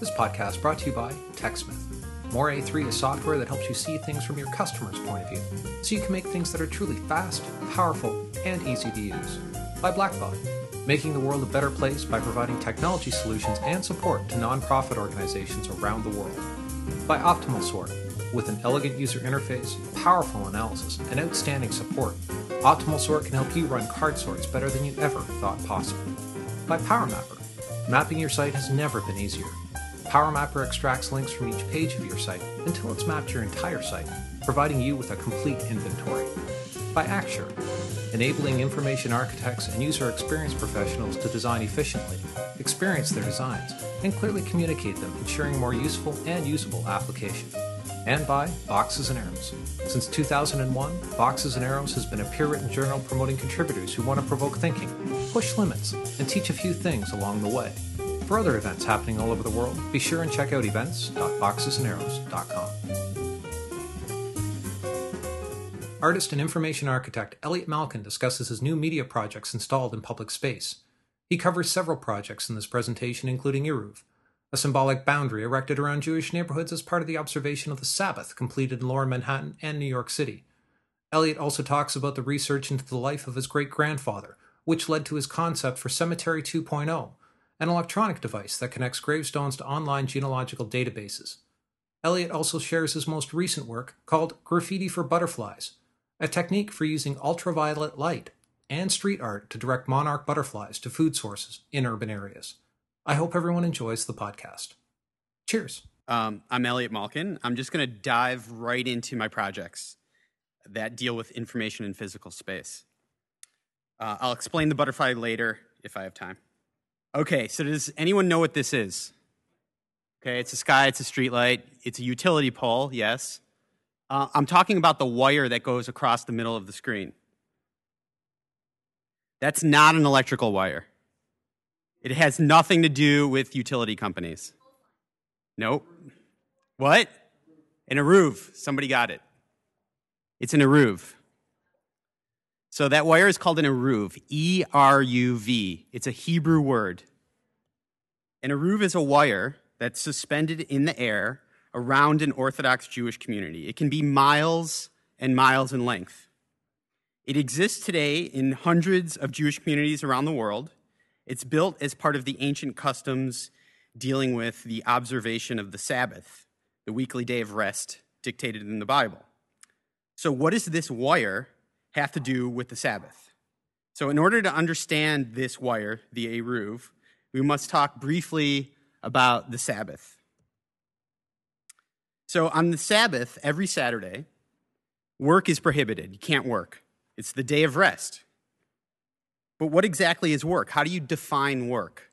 This podcast brought to you by TechSmith. Morae 3 is software that helps you see things from your customer's point of view, so you can make things that are truly fast, powerful, and easy to use. By Blackbaud, making the world a better place by providing technology solutions and support to nonprofit organizations around the world. By Optimal Sort, with an elegant user interface, powerful analysis, and outstanding support, Optimal Sort can help you run card sorts better than you ever thought possible. By PowerMapper, mapping your site has never been easier. PowerMapper extracts links from each page of your site until it's mapped your entire site, providing you with a complete inventory. By Axure, enabling information architects and user experience professionals to design efficiently, experience their designs, and clearly communicate them, ensuring more useful and usable application. And by Boxes and Arrows. Since 2001, Boxes and Arrows has been a peer written journal promoting contributors who want to provoke thinking, push limits, and teach a few things along the way. For other events happening all over the world, be sure and check out events.boxesandarrows.com. Artist and information architect Elliot Malkin discusses his new media projects installed in public space. He covers several projects in this presentation, including Eruv, a symbolic boundary erected around Jewish neighborhoods as part of the observation of the Sabbath completed in lower Manhattan and New York City. Elliot also talks about the research into the life of his great grandfather, which led to his concept for Cemetery 2.0, an electronic device that connects gravestones to online genealogical databases. Elliot also shares his most recent work called Graffiti for Butterflies, a technique for using ultraviolet light and street art to direct monarch butterflies to food sources in urban areas. I hope everyone enjoys the podcast. Cheers. Um, I'm Elliot Malkin. I'm just going to dive right into my projects that deal with information in physical space. Uh, I'll explain the butterfly later if I have time. Okay, so does anyone know what this is? Okay, it's a sky, it's a street light, it's a utility pole, yes. Uh, I'm talking about the wire that goes across the middle of the screen. That's not an electrical wire. It has nothing to do with utility companies. Nope. What? An eruv. Somebody got it. It's an eruv. So that wire is called an eruv, E R U V. It's a Hebrew word. An eruv is a wire that's suspended in the air around an Orthodox Jewish community. It can be miles and miles in length. It exists today in hundreds of Jewish communities around the world. It's built as part of the ancient customs dealing with the observation of the Sabbath, the weekly day of rest dictated in the Bible. So, what is this wire have to do with the Sabbath? So, in order to understand this wire, the Eruv, we must talk briefly about the Sabbath. So, on the Sabbath, every Saturday, work is prohibited. You can't work. It's the day of rest. But what exactly is work? How do you define work?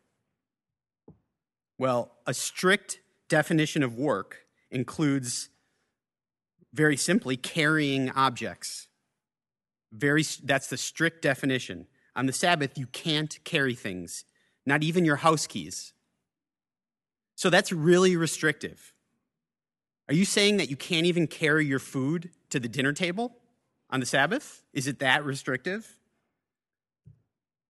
Well, a strict definition of work includes, very simply, carrying objects. Very, that's the strict definition. On the Sabbath, you can't carry things, not even your house keys. So that's really restrictive. Are you saying that you can't even carry your food to the dinner table on the Sabbath? Is it that restrictive?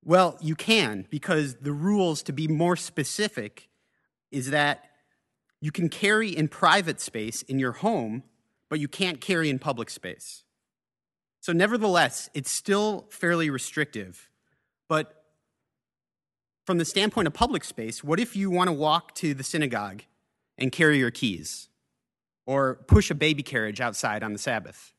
Well, you can, because the rules, to be more specific, is that you can carry in private space in your home, but you can't carry in public space. So, nevertheless, it's still fairly restrictive. But from the standpoint of public space, what if you want to walk to the synagogue and carry your keys? Or push a baby carriage outside on the Sabbath?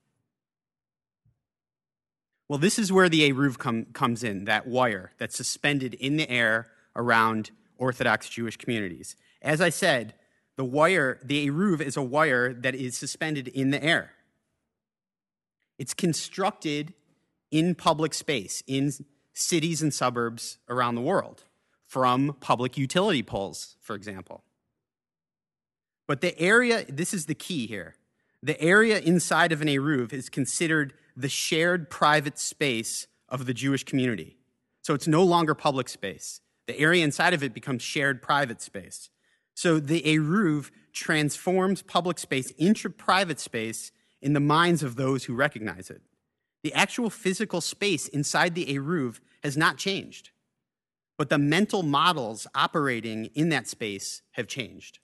Well, this is where the Eruv com- comes in, that wire that's suspended in the air around Orthodox Jewish communities. As I said, the wire, the Eruv is a wire that is suspended in the air. It's constructed in public space, in cities and suburbs around the world, from public utility poles, for example. But the area, this is the key here, the area inside of an Eruv is considered the shared private space of the Jewish community. So it's no longer public space. The area inside of it becomes shared private space. So the Eruv transforms public space into private space in the minds of those who recognize it. The actual physical space inside the Eruv has not changed, but the mental models operating in that space have changed.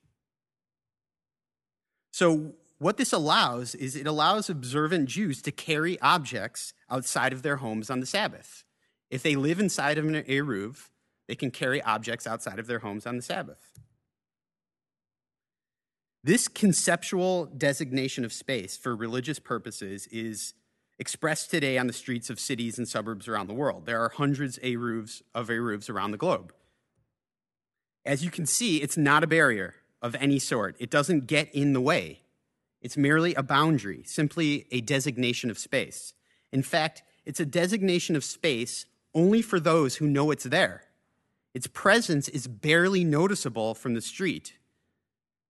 So, what this allows is it allows observant Jews to carry objects outside of their homes on the Sabbath. If they live inside of an Eruv, they can carry objects outside of their homes on the Sabbath. This conceptual designation of space for religious purposes is expressed today on the streets of cities and suburbs around the world. There are hundreds Eruvs of Eruvs around the globe. As you can see, it's not a barrier of any sort. It doesn't get in the way. It's merely a boundary, simply a designation of space. In fact, it's a designation of space only for those who know it's there. Its presence is barely noticeable from the street.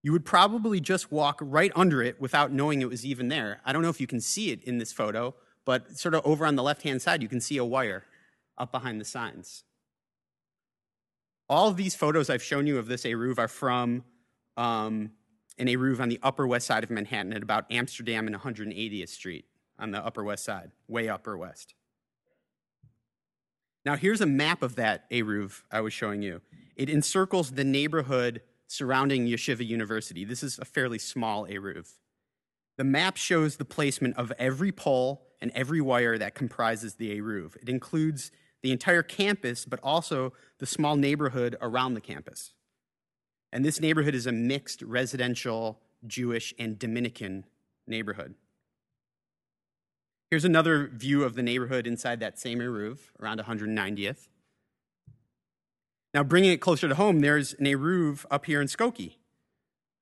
You would probably just walk right under it without knowing it was even there. I don't know if you can see it in this photo, but sort of over on the left hand side, you can see a wire up behind the signs. All of these photos I've shown you of this Eruv are from um, an Eruv on the Upper West Side of Manhattan at about Amsterdam and 180th Street on the Upper West Side, way Upper West. Now, here's a map of that Eruv I was showing you. It encircles the neighborhood surrounding Yeshiva University. This is a fairly small Eruv. The map shows the placement of every pole and every wire that comprises the Eruv. It includes the entire campus, but also the small neighborhood around the campus. And this neighborhood is a mixed residential, Jewish, and Dominican neighborhood. Here's another view of the neighborhood inside that same Eruv, around 190th. Now, bringing it closer to home, there's an Eruv up here in Skokie,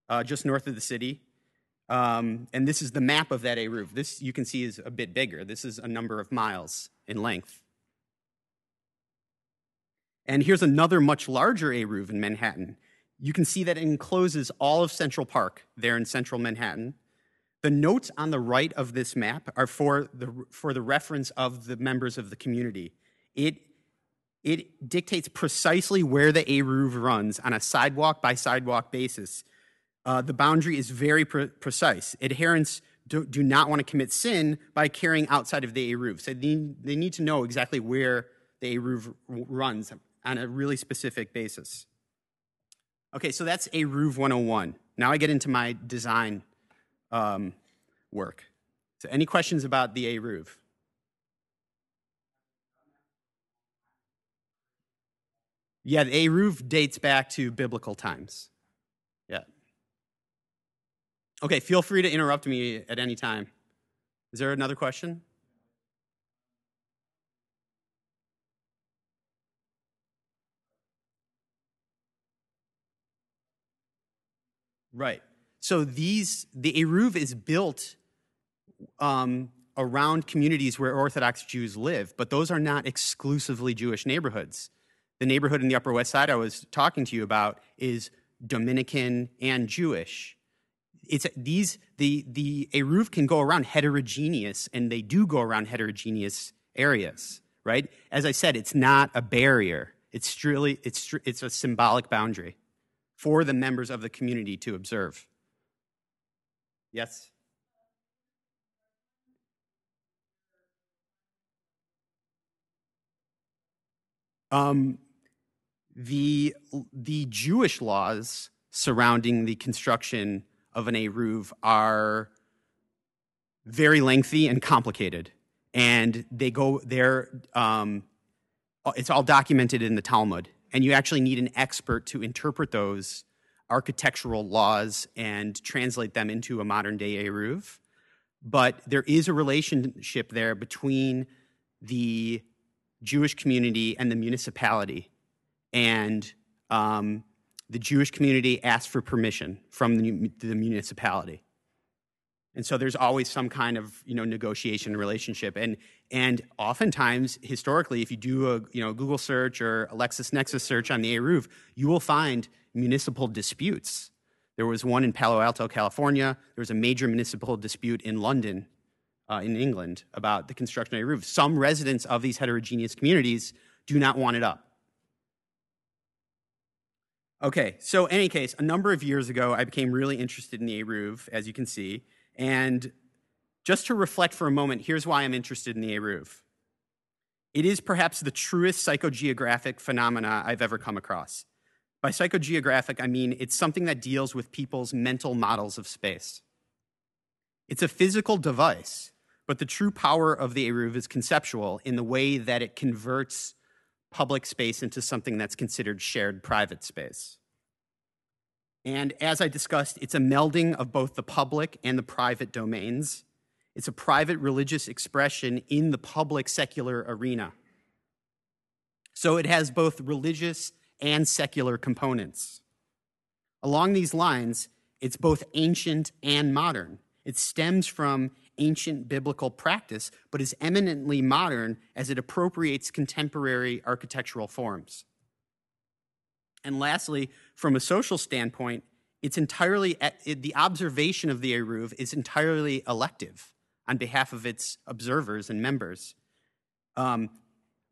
uh, just north of the city. Um, and this is the map of that Eruv. This, you can see, is a bit bigger. This is a number of miles in length. And here's another much larger Eruv in Manhattan. You can see that it encloses all of Central Park there in central Manhattan. The notes on the right of this map are for the, for the reference of the members of the community. It, it dictates precisely where the Eruv runs on a sidewalk by sidewalk basis. Uh, the boundary is very pre- precise. Adherents do, do, not want to commit sin by carrying outside of the Eruv. So they, they need to know exactly where the Eruv runs on a really specific basis. Okay, so that's Eruv 101. Now I get into my design um, work. So, any questions about the Eruv? Yeah, the Eruv dates back to biblical times. Yeah. Okay, feel free to interrupt me at any time. Is there another question? Right. So these the Eruv is built um, around communities where Orthodox Jews live, but those are not exclusively Jewish neighborhoods. The neighborhood in the Upper West Side I was talking to you about is Dominican and Jewish. It's these the the Eruv can go around heterogeneous, and they do go around heterogeneous areas, right? As I said, it's not a barrier. It's truly it's it's a symbolic boundary for the members of the community to observe. Yes? Um, the, the Jewish laws surrounding the construction of an Eruv are very lengthy and complicated. And they go there, um, it's all documented in the Talmud. And you actually need an expert to interpret those architectural laws and translate them into a modern day Eruv. But there is a relationship there between the Jewish community and the municipality. And um, the Jewish community asks for permission from the, the municipality. And so there's always some kind of you know negotiation relationship. And and oftentimes, historically, if you do a you know Google search or a LexisNexis search on the Eruv, you will find municipal disputes. There was one in Palo Alto, California. There was a major municipal dispute in London, uh, in England, about the construction of an Eruv. Some residents of these heterogeneous communities do not want it up. Okay, so in any case, a number of years ago, I became really interested in the Eruv, as you can see. And just to reflect for a moment, here's why I'm interested in the Eruv. It is perhaps the truest psychogeographic phenomena I've ever come across. By psychogeographic, I mean it's something that deals with people's mental models of space. It's a physical device, but the true power of the Eruv is conceptual in the way that it converts public space into something that's considered shared private space. And as I discussed, it's a melding of both the public and the private domains. It's a private religious expression in the public secular arena. So it has both religious and secular components. Along these lines, it's both ancient and modern. It stems from ancient biblical practice, but is eminently modern as it appropriates contemporary architectural forms. And lastly, from a social standpoint, it's entirely the observation of the Eruv is entirely elective on behalf of its observers and members. Um,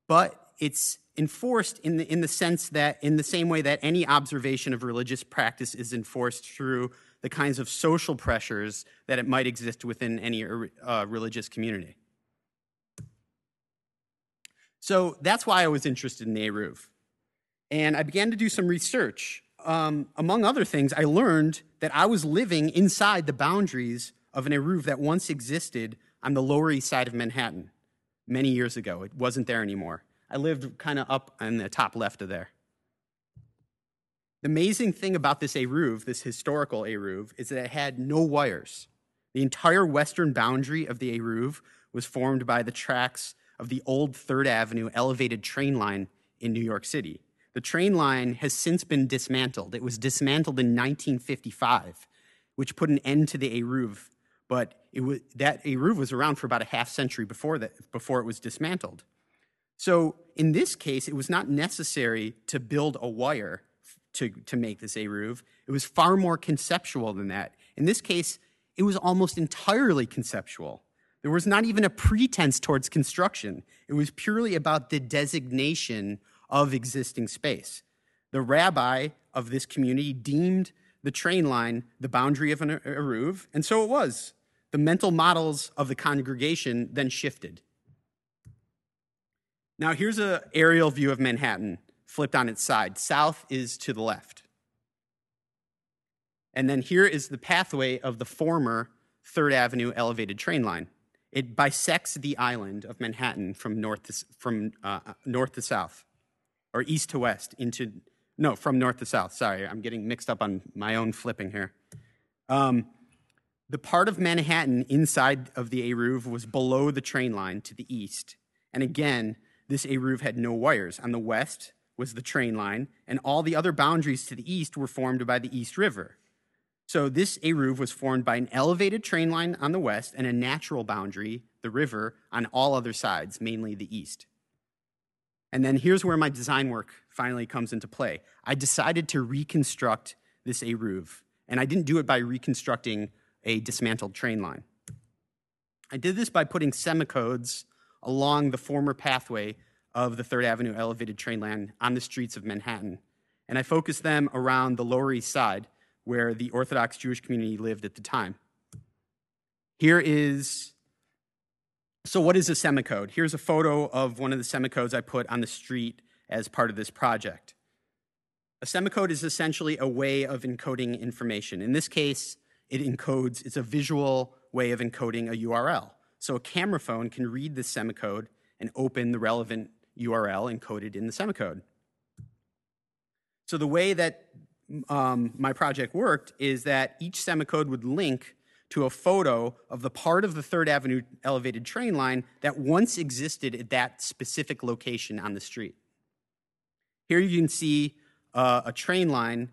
but it's enforced in the, in the sense that, in the same way that any observation of religious practice is enforced through the kinds of social pressures that it might exist within any uh, religious community. So that's why I was interested in Eruv. And I began to do some research. Um, among other things, I learned that I was living inside the boundaries of an Eruv that once existed on the Lower East Side of Manhattan many years ago. It wasn't there anymore. I lived kind of up on the top left of there. The amazing thing about this Eruv, this historical Eruv, is that it had no wires. The entire western boundary of the Eruv was formed by the tracks of the old Third Avenue elevated train line in New York City. The train line has since been dismantled. It was dismantled in 1955, which put an end to the Eruv. But was, that Eruv was around for about a half century before, that, before it was dismantled. So in this case, it was not necessary to build a wire to, to make this Eruv. It was far more conceptual than that. In this case, it was almost entirely conceptual. There was not even a pretense towards construction. It was purely about the designation of existing space. The rabbi of this community deemed the train line the boundary of an Eruv, and so it was. The mental models of the congregation then shifted. Now, here's an aerial view of Manhattan flipped on its side. South is to the left. And then here is the pathway of the former Third Avenue elevated train line. It bisects the island of Manhattan from north to, from, uh, north to south, or east to west, into, no, from north to south. Sorry, I'm getting mixed up on my own flipping here. Um, the part of Manhattan inside of the Eruv was below the train line to the east. And again, this Eruv had no wires. On the west was the train line, and all the other boundaries to the east were formed by the East River. So this Eruv was formed by an elevated train line on the west and a natural boundary, the river, on all other sides, mainly the east. And then here's where my design work finally comes into play. I decided to reconstruct this Eruv, and I didn't do it by reconstructing a dismantled train line. I did this by putting semacodes along the former pathway of the Third Avenue elevated train line on the streets of Manhattan. And I focused them around the Lower East Side, where the Orthodox Jewish community lived at the time. Here is so, what is a semacode? Here's a photo of one of the semacodes I put on the street as part of this project. A semacode is essentially a way of encoding information. In this case, it encodes, it's a visual way of encoding a URL. So a camera phone can read the semacode and open the relevant URL encoded in the semacode. So the way that um, my project worked is that each semacode would link to a photo of the part of the Third Avenue elevated train line that once existed at that specific location on the street. Here you can see uh, a train line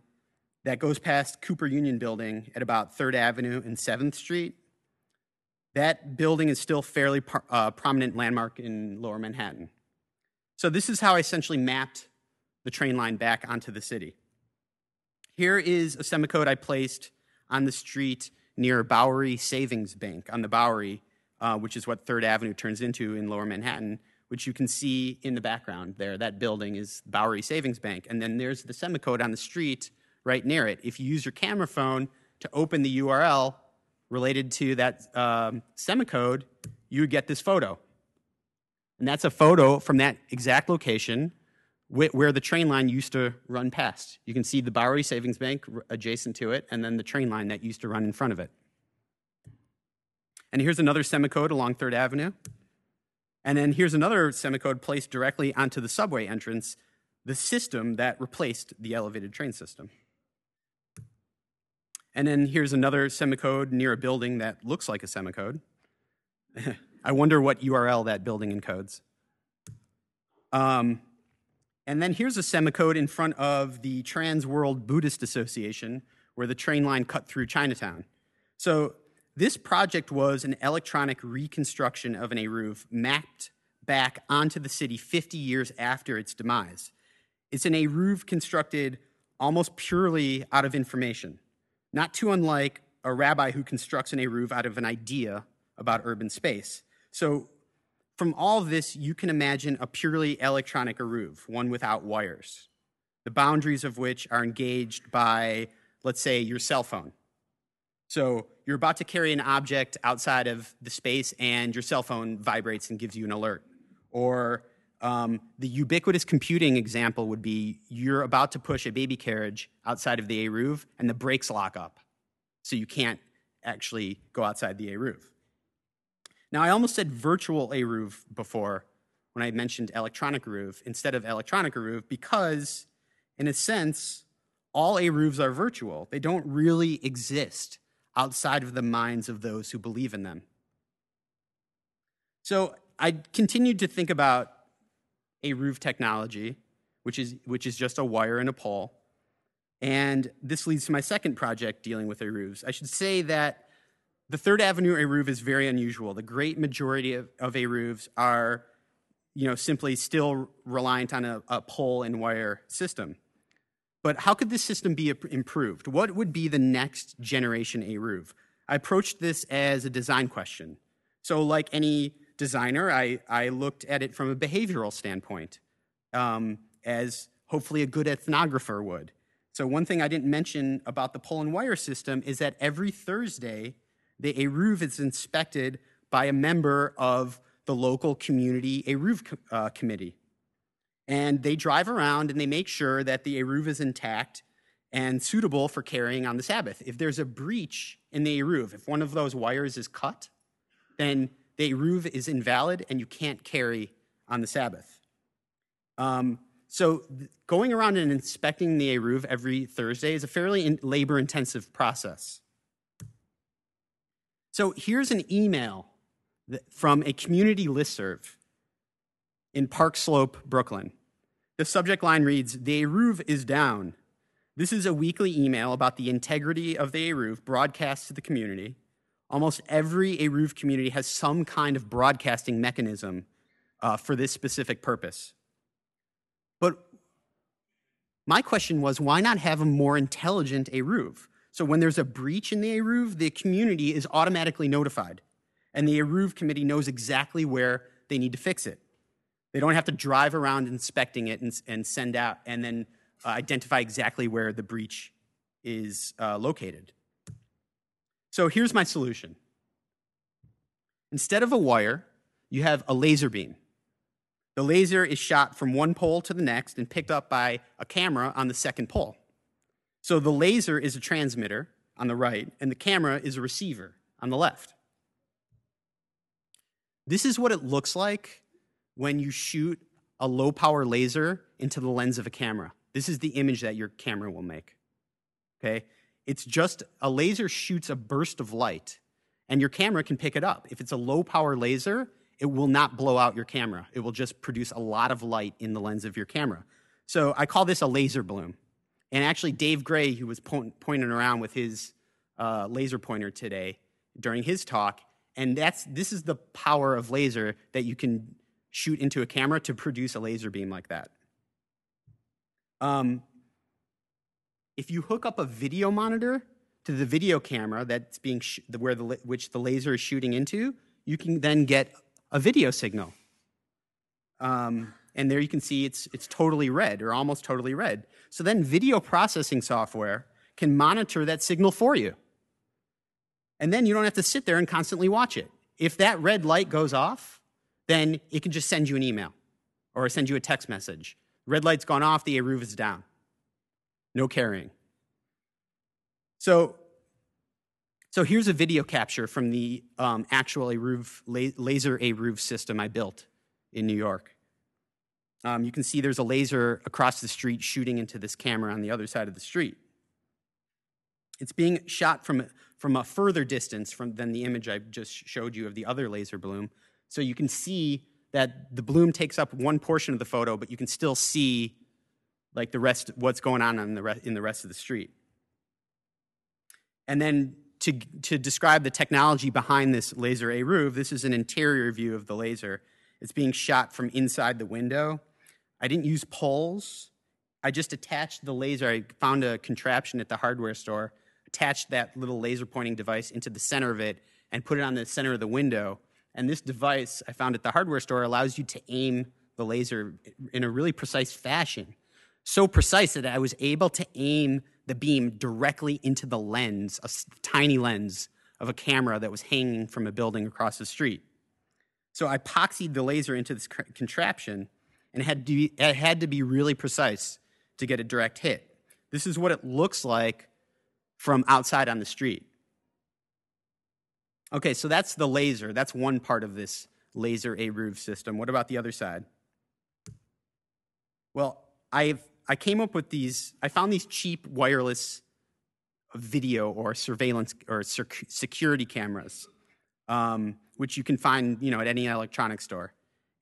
that goes past Cooper Union Building at about 3rd Avenue and 7th Street. That building is still fairly uh, prominent landmark in lower Manhattan. So this is how I essentially mapped the train line back onto the city. Here is a semacode I placed on the street near Bowery Savings Bank on the Bowery, uh, which is what Third Avenue turns into in lower Manhattan, which you can see in the background there. That building is Bowery Savings Bank. And then there's the semacode on the street right near it. If you use your camera phone to open the URL, related to that um, semacode, you would get this photo. And that's a photo from that exact location where the train line used to run past. You can see the Bowery Savings Bank adjacent to it, and then the train line that used to run in front of it. And here's another semacode along Third Avenue. And then here's another semacode placed directly onto the subway entrance, the system that replaced the elevated train system. And then here's another semacode near a building that looks like a semacode. I wonder what URL that building encodes. Um, and then here's a semacode in front of the Trans World Buddhist Association, where the train line cut through Chinatown. So this project was an electronic reconstruction of an Eruv mapped back onto the city 50 years after its demise. It's an Eruv constructed almost purely out of information, not too unlike a rabbi who constructs an Eruv out of an idea about urban space. So from all this, you can imagine a purely electronic Eruv, one without wires, the boundaries of which are engaged by, let's say, your cell phone. So you're about to carry an object outside of the space, and your cell phone vibrates and gives you an alert. Or um, the ubiquitous computing example would be you're about to push a baby carriage outside of the Eruv, and the brakes lock up. So you can't actually go outside the Eruv. Now, I almost said virtual Eruv before when I mentioned electronic Eruv instead of electronic Eruv because, in a sense, all Eruvs are virtual. They don't really exist outside of the minds of those who believe in them. So I continued to think about Eruv technology, which is, which is just a wire and a pole. And this leads to my second project dealing with Eruvs. I should say that the Third Avenue Eruv is very unusual. The great majority of, of Eruvs are you know, simply still reliant on a, a pole and wire system. But how could this system be improved? What would be the next generation Eruv? I approached this as a design question. So, like any designer, I, I looked at it from a behavioral standpoint, um, as hopefully a good ethnographer would. So, one thing I didn't mention about the pole and wire system is that every Thursday, the Eruv is inspected by a member of the local community Eruv uh, committee and they drive around and they make sure that the Eruv is intact and suitable for carrying on the Sabbath. If there's a breach in the Eruv, if one of those wires is cut, then the Eruv is invalid and you can't carry on the Sabbath. Um, so going around and inspecting the Eruv every Thursday is a fairly labor intensive process. So here's an email from a community listserv in Park Slope, Brooklyn. The subject line reads The Eruv is down. This is a weekly email about the integrity of the Eruv broadcast to the community. Almost every Eruv community has some kind of broadcasting mechanism uh, for this specific purpose. But my question was why not have a more intelligent Eruv? So when there's a breach in the Eruv, the community is automatically notified, and the Eruv committee knows exactly where they need to fix it. They don't have to drive around inspecting it and, and send out and then uh, identify exactly where the breach is uh, located. So here's my solution. Instead of a wire, you have a laser beam. The laser is shot from one pole to the next and picked up by a camera on the second pole. So the laser is a transmitter on the right, and the camera is a receiver on the left. This is what it looks like when you shoot a low power laser into the lens of a camera. This is the image that your camera will make. Okay? It's just a laser shoots a burst of light, and your camera can pick it up. If it's a low power laser, it will not blow out your camera. It will just produce a lot of light in the lens of your camera. So I call this a laser bloom. And actually, Dave Gray, who was po- pointing around with his uh, laser pointer today during his talk, and that's this is the power of laser that you can shoot into a camera to produce a laser beam like that. Um, if you hook up a video monitor to the video camera that's being sh- where the which the laser is shooting into, you can then get a video signal. Um, and there you can see it's it's totally red or almost totally red. So then video processing software can monitor that signal for you. And then you don't have to sit there and constantly watch it. If that red light goes off, then it can just send you an email or send you a text message. Red light's gone off, the Eruv is down. No carrying. So So here's a video capture from the um, actual Eruv, laser Eruv system I built in New York. Um, you can see there's a laser across the street shooting into this camera on the other side of the street. It's being shot from, from a further distance from, than the image I just showed you of the other laser bloom. So you can see that the bloom takes up one portion of the photo, but you can still see like the rest, what's going on in the, re- in the rest of the street. And then to, to describe the technology behind this laser Eruv, this is an interior view of the laser. It's being shot from inside the window. I didn't use poles. I just attached the laser. I found a contraption at the hardware store, attached that little laser pointing device into the center of it, and put it on the center of the window. And this device I found at the hardware store allows you to aim the laser in a really precise fashion. So precise that I was able to aim the beam directly into the lens, a tiny lens of a camera that was hanging from a building across the street. So I epoxied the laser into this contraption, and had, to be, it had to be really precise to get a direct hit. This is what it looks like from outside on the street. Okay, so that's the laser. That's one part of this laser Eruv system. What about the other side? Well, I've I came up with these, I found these cheap wireless video or surveillance or security cameras, um, which you can find you know, at any electronics store.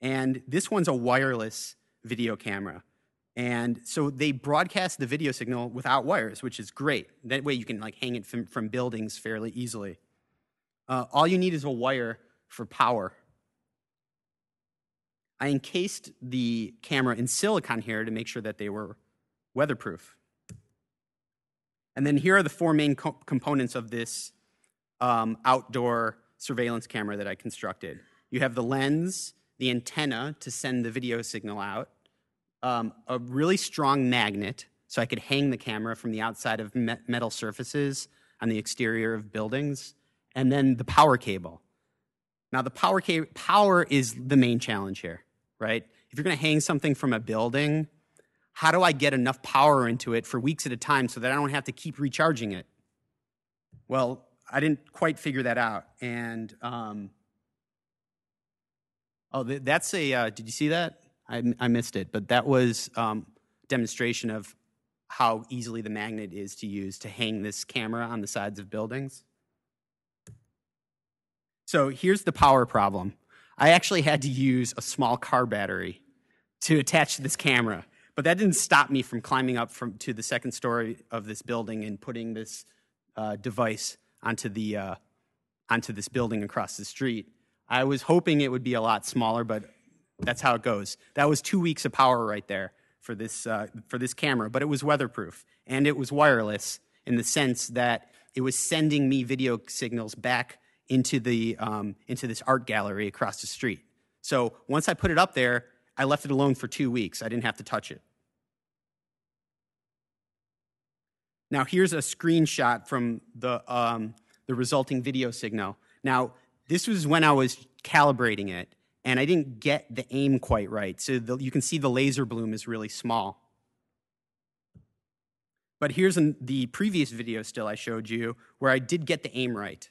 And this one's a wireless video camera. And so they broadcast the video signal without wires, which is great. That way you can like hang it from, from buildings fairly easily. Uh, all you need is a wire for power. I encased the camera in silicon here to make sure that they were weatherproof. And then here are the four main co- components of this um, outdoor surveillance camera that I constructed. You have the lens, the antenna to send the video signal out, um, a really strong magnet so I could hang the camera from the outside of me- metal surfaces on the exterior of buildings, and then the power cable. Now, the power, ca- power is the main challenge here right? If you're going to hang something from a building, how do I get enough power into it for weeks at a time so that I don't have to keep recharging it? Well, I didn't quite figure that out. And, um, oh, that's a, uh, did you see that? I, I missed it, but that was um, demonstration of how easily the magnet is to use to hang this camera on the sides of buildings. So here's the power problem. I actually had to use a small car battery to attach this camera. But that didn't stop me from climbing up from, to the second story of this building and putting this uh, device onto, the, uh, onto this building across the street. I was hoping it would be a lot smaller, but that's how it goes. That was two weeks of power right there for this, uh, for this camera, but it was weatherproof and it was wireless in the sense that it was sending me video signals back into, the, um, into this art gallery across the street. So once I put it up there, I left it alone for two weeks. I didn't have to touch it. Now, here's a screenshot from the, um, the resulting video signal. Now, this was when I was calibrating it, and I didn't get the aim quite right. So the, you can see the laser bloom is really small. But here's an, the previous video still I showed you where I did get the aim right.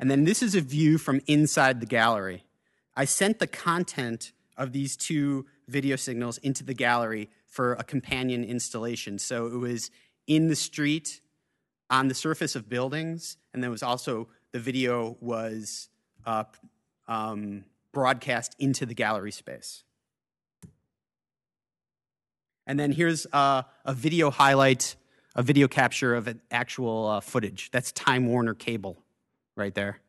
And then this is a view from inside the gallery. I sent the content of these two video signals into the gallery for a companion installation. So it was in the street, on the surface of buildings, and then was also the video was uh, um, broadcast into the gallery space. And then here's uh, a video highlight, a video capture of an actual uh, footage. That's Time Warner cable right there.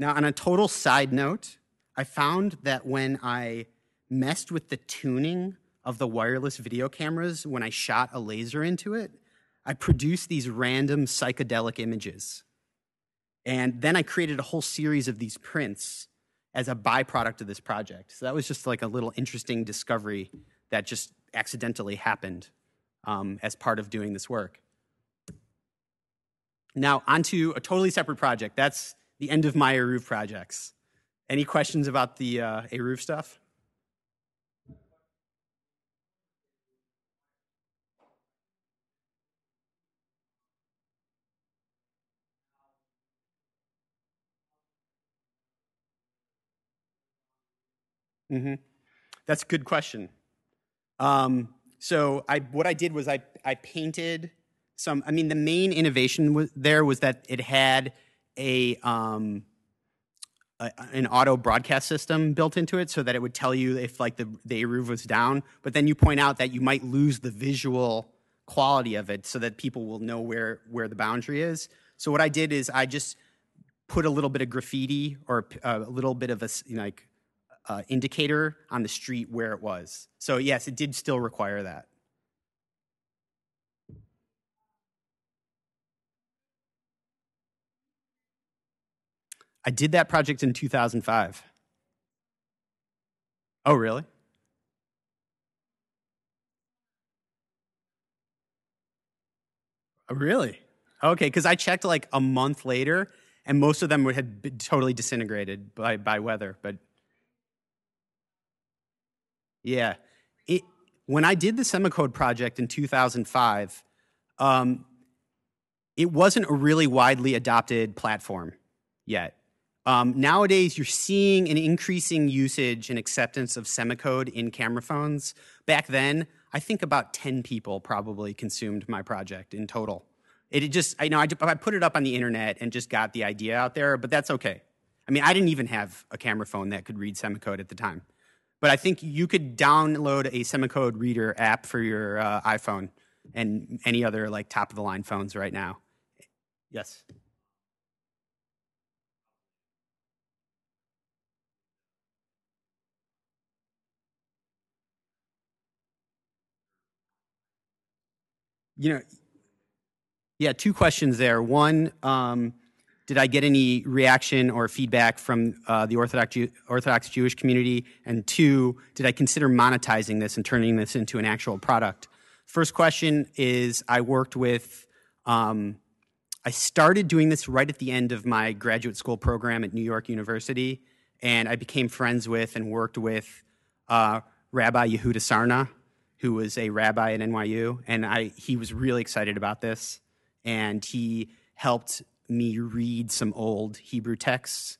Now, on a total side note, I found that when I messed with the tuning of the wireless video cameras when I shot a laser into it, I produced these random psychedelic images. And then I created a whole series of these prints as a byproduct of this project. So that was just like a little interesting discovery that just accidentally happened um, as part of doing this work. Now, onto a totally separate project. That's the end of my Eruv projects. Any questions about the uh, Eruv stuff? Mm-hmm. That's a good question. Um, so I, what I did was I, I painted some. I mean, the main innovation there was that it had a, um, an auto broadcast system built into it, so that it would tell you if like the the Eruv was down. But then you point out that you might lose the visual quality of it, so that people will know where where the boundary is. So what I did is I just put a little bit of graffiti or uh, a little bit of a you know, like uh, indicator on the street where it was. So, yes, it did still require that. I did that project in 2005. Oh, really? Oh, really? Okay, because I checked like a month later, and most of them had been totally disintegrated by, by weather. But yeah. It, when I did the Semacode project in 2005, um, it wasn't a really widely adopted platform yet. Um, nowadays, you're seeing an increasing usage and acceptance of Semacode in camera phones. Back then, I think about 10 people probably consumed my project in total. It just, I know, I, I put it up on the internet and just got the idea out there, but that's okay. I mean, I didn't even have a camera phone that could read Semacode at the time. But I think you could download a Semacode reader app for your uh, iPhone and any other like top of the line phones right now. Yes. You know, yeah, two questions there. One, um, did I get any reaction or feedback from uh, the Orthodox, Jew- Orthodox Jewish community? And two, did I consider monetizing this and turning this into an actual product? First question is I worked with, um, I started doing this right at the end of my graduate school program at New York University, and I became friends with and worked with uh, Rabbi Yehuda Sarna, who was a rabbi at NYU, and I, he was really excited about this, and he helped me read some old Hebrew texts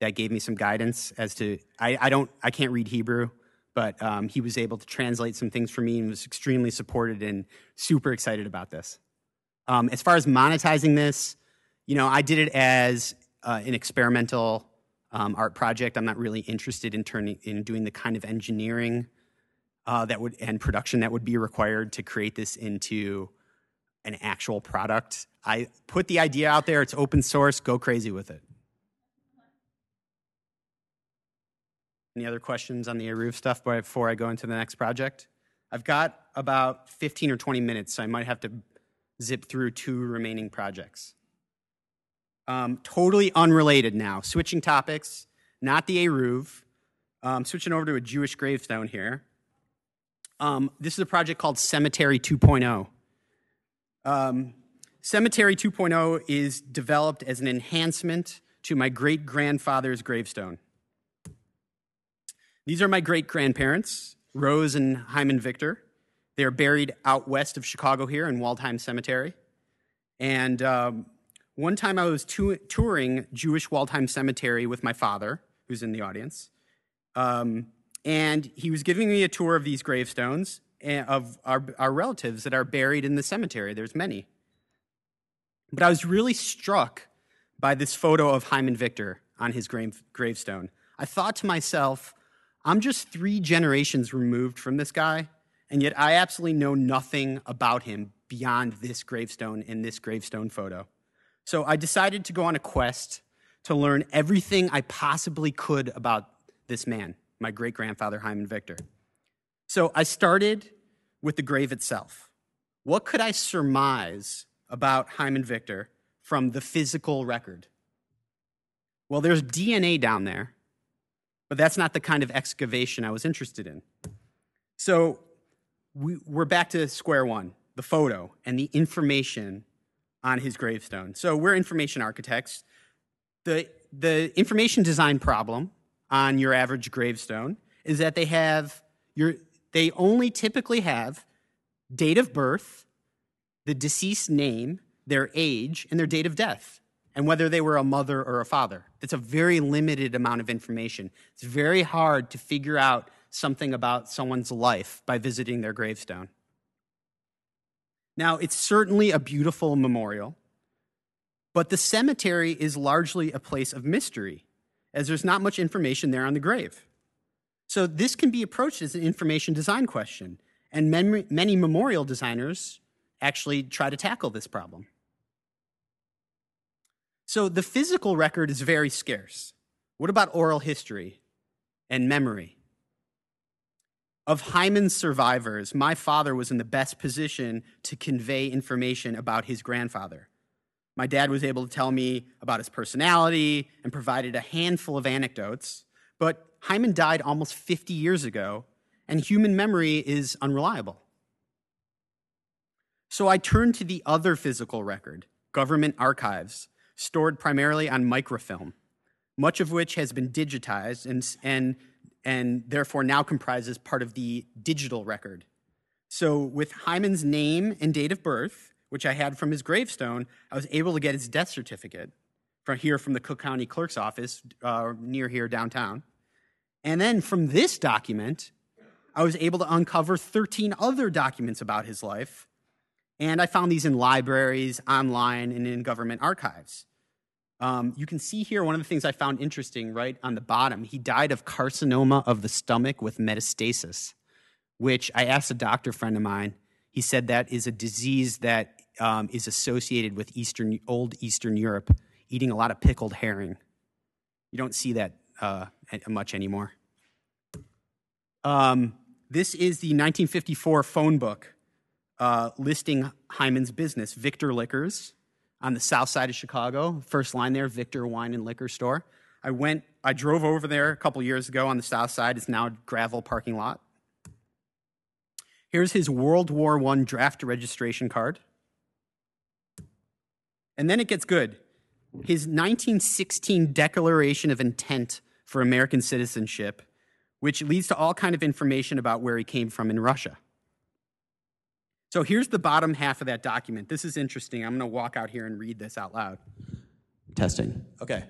that gave me some guidance as to I, I don't I can't read Hebrew, but um, he was able to translate some things for me and was extremely supported and super excited about this. Um, as far as monetizing this, you know, I did it as uh, an experimental um, art project. I'm not really interested in turning in doing the kind of engineering uh, that would and production that would be required to create this into an actual product. I put the idea out there, it's open source, go crazy with it. Any other questions on the Eruv stuff before I go into the next project? I've got about 15 or 20 minutes, so I might have to zip through two remaining projects. Um, totally unrelated now, switching topics, not the Eruv. Um, switching over to a Jewish gravestone here. Um, this is a project called Cemetery 2.0. Um, Cemetery 2.0 is developed as an enhancement to my great grandfather's gravestone. These are my great grandparents, Rose and Hyman Victor. They are buried out west of Chicago here in Waldheim Cemetery. And um, one time I was touring Jewish Waldheim Cemetery with my father, who's in the audience. Um, and he was giving me a tour of these gravestones eh, of our, our relatives that are buried in the cemetery. There's many. But I was really struck by this photo of Hyman Victor on his grave, gravestone. I thought to myself, I'm just three generations removed from this guy, and yet I absolutely know nothing about him beyond this gravestone and this gravestone photo. So I decided to go on a quest to learn everything I possibly could about this man, my great grandfather, Hyman Victor. So I started with the grave itself. What could I surmise about Hyman Victor from the physical record? Well, there's DNA down there, but that's not the kind of excavation I was interested in. So we, are back to square one the photo and the information on his gravestone. So we're information architects. The, the information design problem on your average gravestone is that they have your, they only typically have date of birth, the deceased name, their age, and their date of death, and whether they were a mother or a father. It's a very limited amount of information. It's very hard to figure out something about someone's life by visiting their gravestone. Now, it's certainly a beautiful memorial, but the cemetery is largely a place of mystery, as there's not much information there on the grave. So, this can be approached as an information design question, and many memorial designers actually try to tackle this problem. So, the physical record is very scarce. What about oral history and memory? Of Hyman's survivors, my father was in the best position to convey information about his grandfather. My dad was able to tell me about his personality and provided a handful of anecdotes, but Hyman died almost 50 years ago, and human memory is unreliable. So I turned to the other physical record, government archives, stored primarily on microfilm, much of which has been digitized and, and and therefore now comprises part of the digital record. So, with Hyman's name and date of birth, which I had from his gravestone, I was able to get his death certificate from here from the Cook County Clerk's office uh, near here downtown. And then from this document, I was able to uncover 13 other documents about his life. And I found these in libraries, online, and in government archives. Um, you can see here one of the things I found interesting right on the bottom. He died of carcinoma of the stomach with metastasis, which I asked a doctor friend of mine. He said that is a disease that um, is associated with Eastern, old Eastern Europe, eating a lot of pickled herring. You don't see that uh, much anymore. Um, this is the 1954 phone book uh, listing Hyman's business, Victor Liquors on the south side of Chicago. First line there, Victor Wine and Liquor Store. I went, I drove over there a couple years ago on the south side. It's now a gravel parking lot. Here's his World War I draft registration card. And then it gets good. His 1916 Declaration of Intent for American Citizenship, which leads to all kind of information about where he came from in Russia. So here's the bottom half of that document. This is interesting. I'm going to walk out here and read this out loud. Testing. Okay.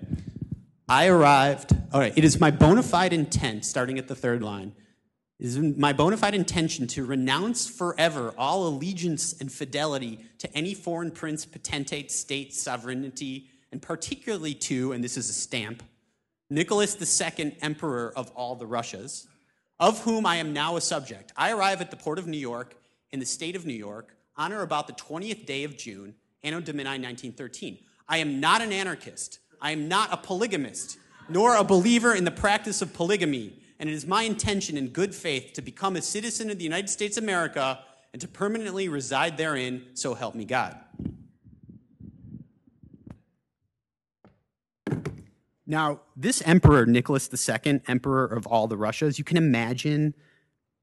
I arrived. All right. It is my bona fide intent, starting at the third line, it is my bona fide intention to renounce forever all allegiance and fidelity to any foreign prince, potentate, state, sovereignty, and particularly to, and this is a stamp, Nicholas II, Emperor of all the Russias, of whom I am now a subject. I arrive at the port of New York in the state of New York on or about the 20th day of June, Anno Domini 1913. I am not an anarchist. I am not a polygamist, nor a believer in the practice of polygamy. And it is my intention in good faith to become a citizen of the United States of America and to permanently reside therein, so help me God. Now, this emperor, Nicholas II, emperor of all the Russias, you can imagine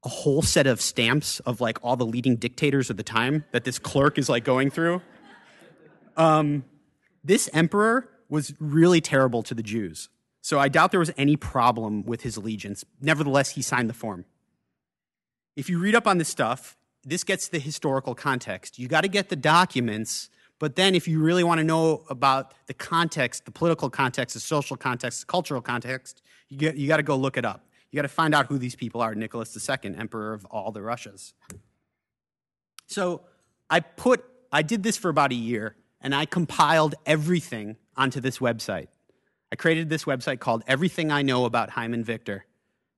a whole set of stamps of like all the leading dictators of the time that this clerk is like going through. Um, this emperor was really terrible to the Jews. So I doubt there was any problem with his allegiance. Nevertheless, he signed the form. If you read up on this stuff, this gets the historical context. You got to get the documents, but then if you really want to know about the context, the political context, the social context, the cultural context, you, you got to go look it up. You got to find out who these people are Nicholas II, emperor of all the Russias. So I put, I did this for about a year, and I compiled everything onto this website. I created this website called Everything I Know About Hyman Victor.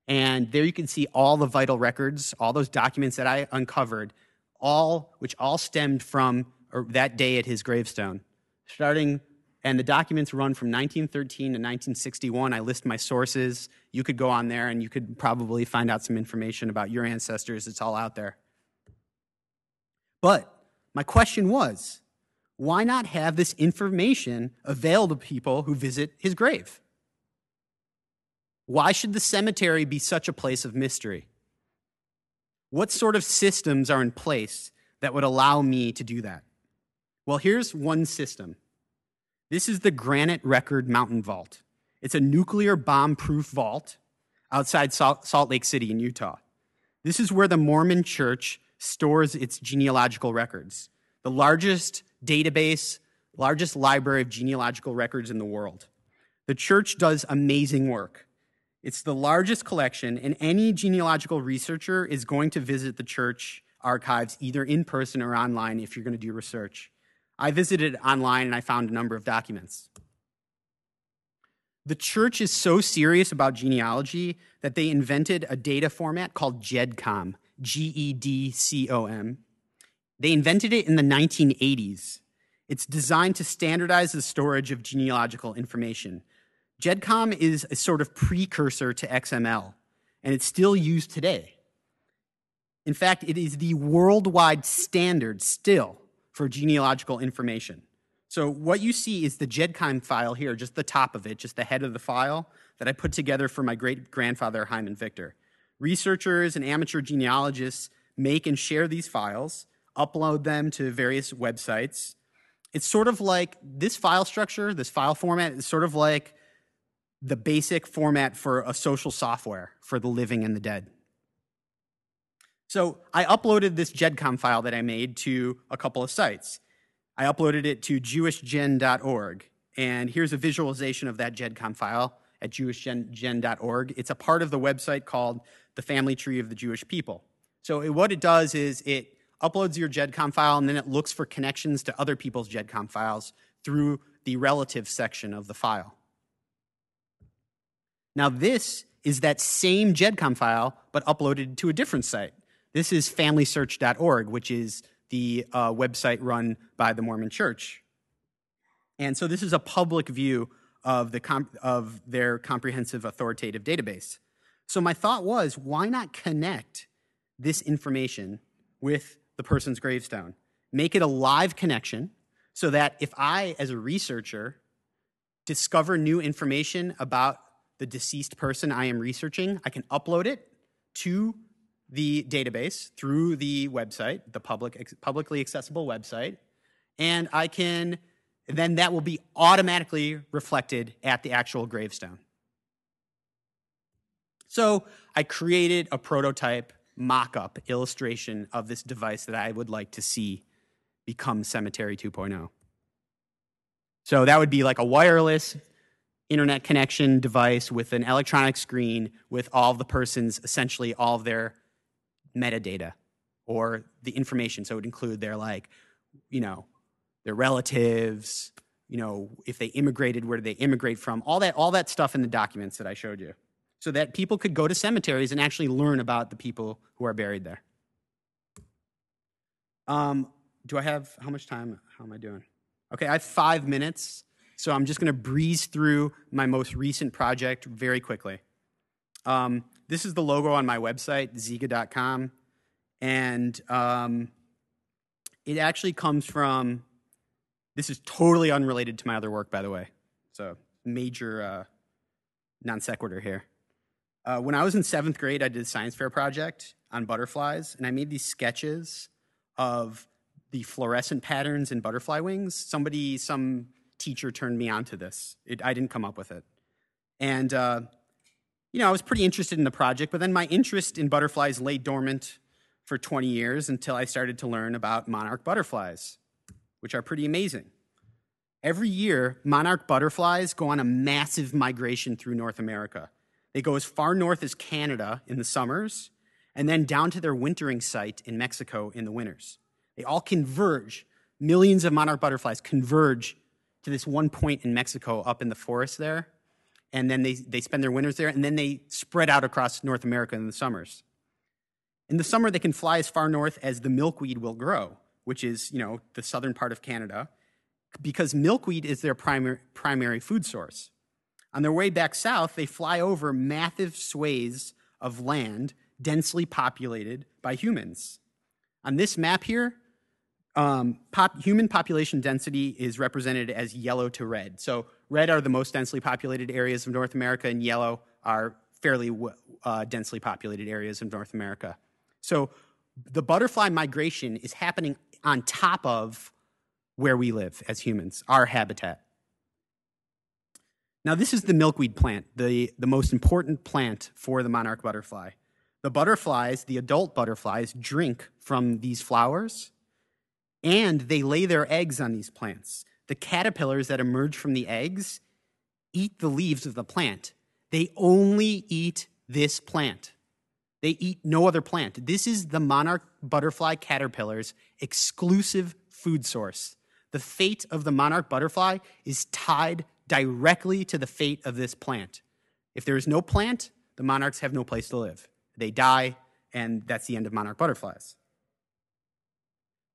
And there you can see all the vital records, all those documents that I uncovered, all which all stemmed from that day at his gravestone, starting and the documents run from 1913 to 1961. I list my sources. You could go on there and you could probably find out some information about your ancestors. It's all out there. But my question was why not have this information available to people who visit his grave? Why should the cemetery be such a place of mystery? What sort of systems are in place that would allow me to do that? Well, here's one system. This is the Granite Record Mountain Vault. It's a nuclear bomb proof vault outside Salt Lake City in Utah. This is where the Mormon church stores its genealogical records, the largest database, largest library of genealogical records in the world. The church does amazing work. It's the largest collection, and any genealogical researcher is going to visit the church archives either in person or online if you're going to do research. I visited online and I found a number of documents. The church is so serious about genealogy that they invented a data format called GEDCOM, G E D C O M. They invented it in the 1980s. It's designed to standardize the storage of genealogical information. GEDCOM is a sort of precursor to XML, and it's still used today. In fact, it is the worldwide standard still for genealogical information. So what you see is the GEDCOM file here, just the top of it, just the head of the file that I put together for my great grandfather, Hyman Victor. Researchers and amateur genealogists make and share these files, upload them to various websites. It's sort of like this file structure, this file format is sort of like the basic format for a social software for the living and the dead. So I uploaded this GEDCOM file that I made to a couple of sites. I uploaded it to jewishgen.org, and here's a visualization of that GEDCOM file at jewishgen.org. It's a part of the website called the Family Tree of the Jewish People. So it, what it does is it uploads your GEDCOM file, and then it looks for connections to other people's GEDCOM files through the relative section of the file. Now, this is that same GEDCOM file, but uploaded to a different site. This is familysearch.org, which is the uh, website run by the Mormon Church. And so this is a public view of, the of their comprehensive authoritative database. So my thought was, why not connect this information with the person's gravestone? Make it a live connection so that if I, as a researcher, discover new information about the deceased person I am researching, I can upload it to the database through the website, the public, publicly accessible website, and I can then that will be automatically reflected at the actual gravestone. So I created a prototype mock up illustration of this device that I would like to see become Cemetery 2.0. So that would be like a wireless internet connection device with an electronic screen with all the person's essentially all of their metadata or the information. So it would include their like, you know, their relatives, you know, if they immigrated, where did they immigrate from? All that, all that stuff in the documents that I showed you. So that people could go to cemeteries and actually learn about the people who are buried there. Um, do I have how much time? How am I doing? Okay, I have five minutes. So I'm just going to breeze through my most recent project very quickly. Um, this is the logo on my website, ziga.com. And um, it actually comes from, this is totally unrelated to my other work, by the way. So, major uh, non sequitur here. Uh, when I was in seventh grade, I did a science fair project on butterflies, and I made these sketches of the fluorescent patterns in butterfly wings. Somebody, some teacher turned me on to this. It, I didn't come up with it. And, uh, you know, I was pretty interested in the project, but then my interest in butterflies lay dormant for 20 years until I started to learn about monarch butterflies, which are pretty amazing. Every year, monarch butterflies go on a massive migration through North America. They go as far north as Canada in the summers, and then down to their wintering site in Mexico in the winters. They all converge. Millions of monarch butterflies converge to this one point in Mexico up in the forest there. And then they, they spend their winters there, and then they spread out across North America in the summers. In the summer, they can fly as far north as the milkweed will grow, which is, you know, the southern part of Canada, because milkweed is their primary, primary food source. On their way back south, they fly over massive swathes of land densely populated by humans. On this map here, um, pop, human population density is represented as yellow to red. So red are the most densely populated areas of North America, and yellow are fairly uh, densely populated areas of North America. So the butterfly migration is happening on top of where we live as humans, our habitat. Now, this is the milkweed plant, the, the most important plant for the monarch butterfly. The butterflies, the adult butterflies, drink from these flowers and they lay their eggs on these plants. The caterpillars that emerge from the eggs eat the leaves of the plant. They only eat this plant. They eat no other plant. This is the monarch butterfly caterpillar's exclusive food source. The fate of the monarch butterfly is tied directly to the fate of this plant. If there is no plant, the monarchs have no place to live. They die, and that's the end of monarch butterflies.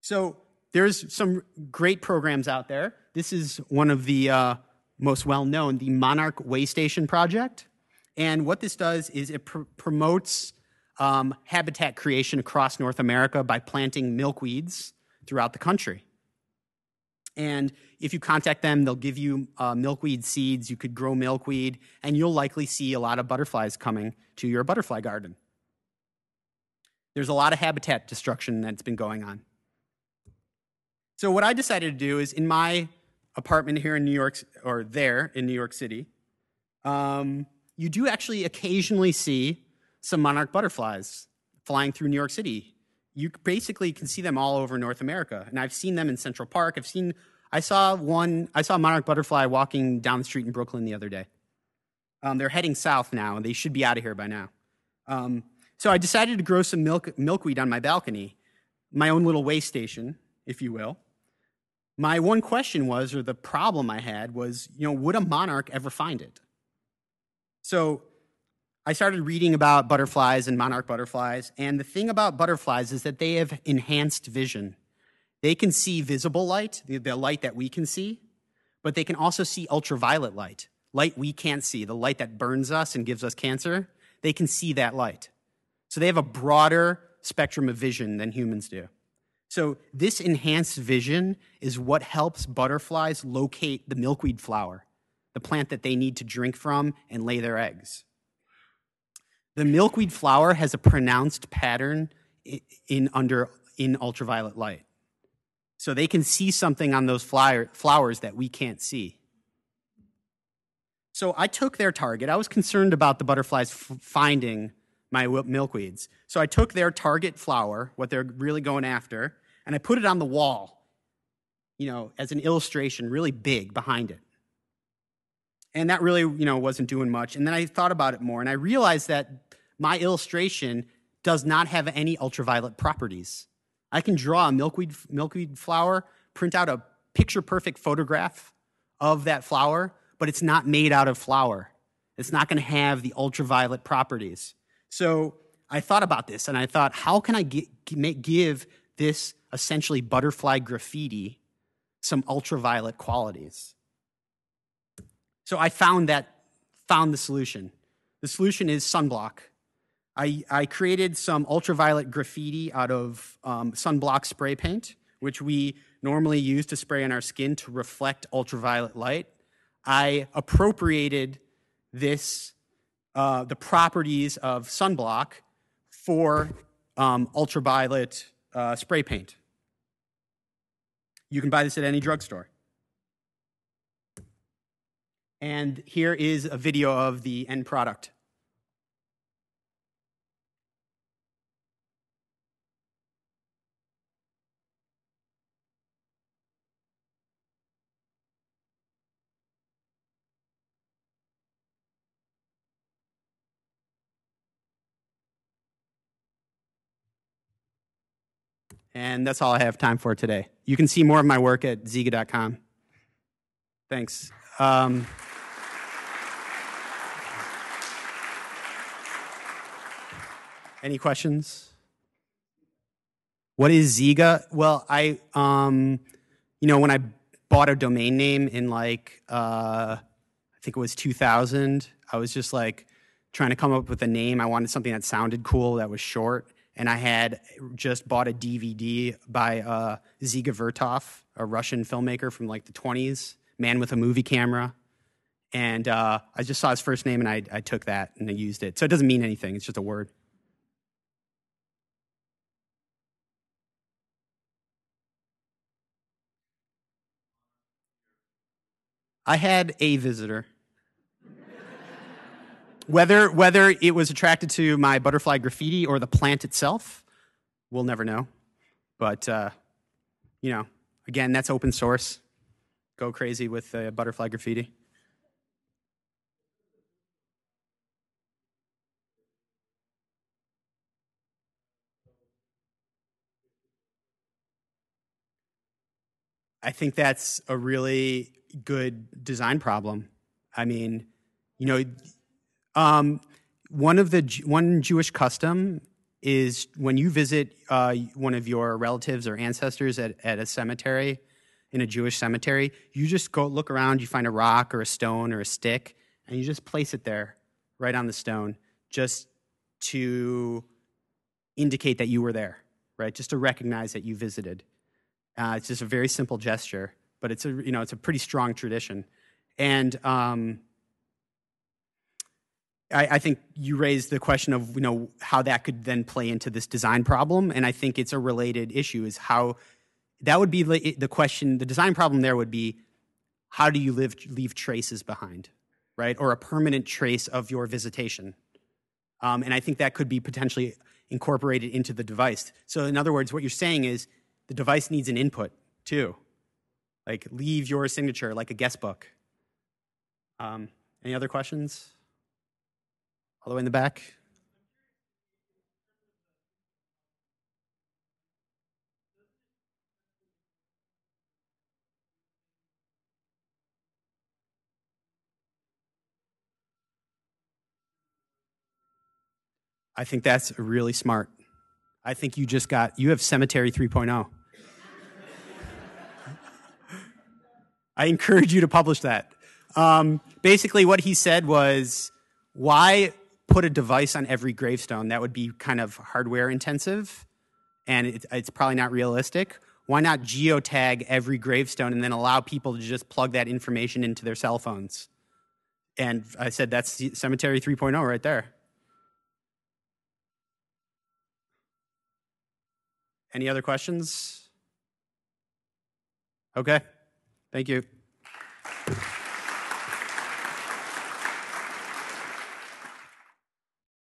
So there's some great programs out there. This is one of the uh, most well known, the Monarch Way Station Project. And what this does is it pr- promotes um, habitat creation across North America by planting milkweeds throughout the country. And if you contact them, they'll give you uh, milkweed seeds. You could grow milkweed, and you'll likely see a lot of butterflies coming to your butterfly garden. There's a lot of habitat destruction that's been going on. So, what I decided to do is in my apartment here in New York, or there in New York City, um, you do actually occasionally see some monarch butterflies flying through New York City you basically can see them all over North America. And I've seen them in Central Park. I've seen, I saw one, I saw a monarch butterfly walking down the street in Brooklyn the other day. Um, they're heading south now, and they should be out of here by now. Um, so I decided to grow some milk, milkweed on my balcony, my own little way station, if you will. My one question was, or the problem I had was, you know, would a monarch ever find it? So I started reading about butterflies and monarch butterflies, and the thing about butterflies is that they have enhanced vision. They can see visible light, the, light that we can see, but they can also see ultraviolet light, light we can't see, the light that burns us and gives us cancer. They can see that light. So they have a broader spectrum of vision than humans do. So this enhanced vision is what helps butterflies locate the milkweed flower, the plant that they need to drink from and lay their eggs. The milkweed flower has a pronounced pattern in under in ultraviolet light. So they can see something on those flyer, flowers that we can't see. So I took their target. I was concerned about the butterflies finding my milkweeds. So I took their target flower, what they're really going after, and I put it on the wall, you know, as an illustration, really big behind it. And that really, you know, wasn't doing much. And then I thought about it more, and I realized that my illustration does not have any ultraviolet properties. I can draw a milkweed, milkweed flower, print out a picture perfect photograph of that flower, but it's not made out of flower. It's not going to have the ultraviolet properties. So I thought about this and I thought, how can I give this essentially butterfly graffiti some ultraviolet qualities? So I found that, found the solution. The solution is sunblock. I, I created some ultraviolet graffiti out of um, sunblock spray paint, which we normally use to spray on our skin to reflect ultraviolet light. I appropriated this, uh, the properties of sunblock for um, ultraviolet uh, spray paint. You can buy this at any drugstore. And here is a video of the end product. And that's all I have time for today. You can see more of my work at ziga.com. Thanks. Um, any questions? What is Ziga? Well, I, um, you know, when I bought a domain name in like, uh, I think it was 2000, I was just like trying to come up with a name. I wanted something that sounded cool, that was short and I had just bought a DVD by uh, Dziga Vertov, a Russian filmmaker from like the 20s, man with a movie camera. And uh, I just saw his first name and I, I took that and I used it. So it doesn't mean anything, it's just a word. I had a visitor. Whether, whether it was attracted to my butterfly graffiti or the plant itself, we'll never know. But, uh, you know, again, that's open source. Go crazy with uh, butterfly graffiti. I think that's a really good design problem. I mean, you know, um, one of the one Jewish custom is when you visit uh, one of your relatives or ancestors at, at a cemetery, in a Jewish cemetery, you just go look around, you find a rock or a stone or a stick, and you just place it there, right on the stone, just to indicate that you were there, right? Just to recognize that you visited. Uh, it's just a very simple gesture, but it's a you know it's a pretty strong tradition, and um, I, I, think you raised the question of you know how that could then play into this design problem, and I think it's a related issue. Is how that would be the question. The design problem there would be how do you live, leave traces behind, right, or a permanent trace of your visitation, um, and I think that could be potentially incorporated into the device. So in other words, what you're saying is the device needs an input too. Like leave your signature like a guest book. Um, any other questions? All the way in the back. I think that's really smart. I think you just got, you have Cemetery 3.0. I encourage you to publish that. Um, basically, what he said was, why put a device on every gravestone? That would be kind of hardware intensive, and it, it's probably not realistic. Why not geotag every gravestone and then allow people to just plug that information into their cell phones? And I said, that's Cemetery 3.0 right there. Any other questions? Okay. Thank you.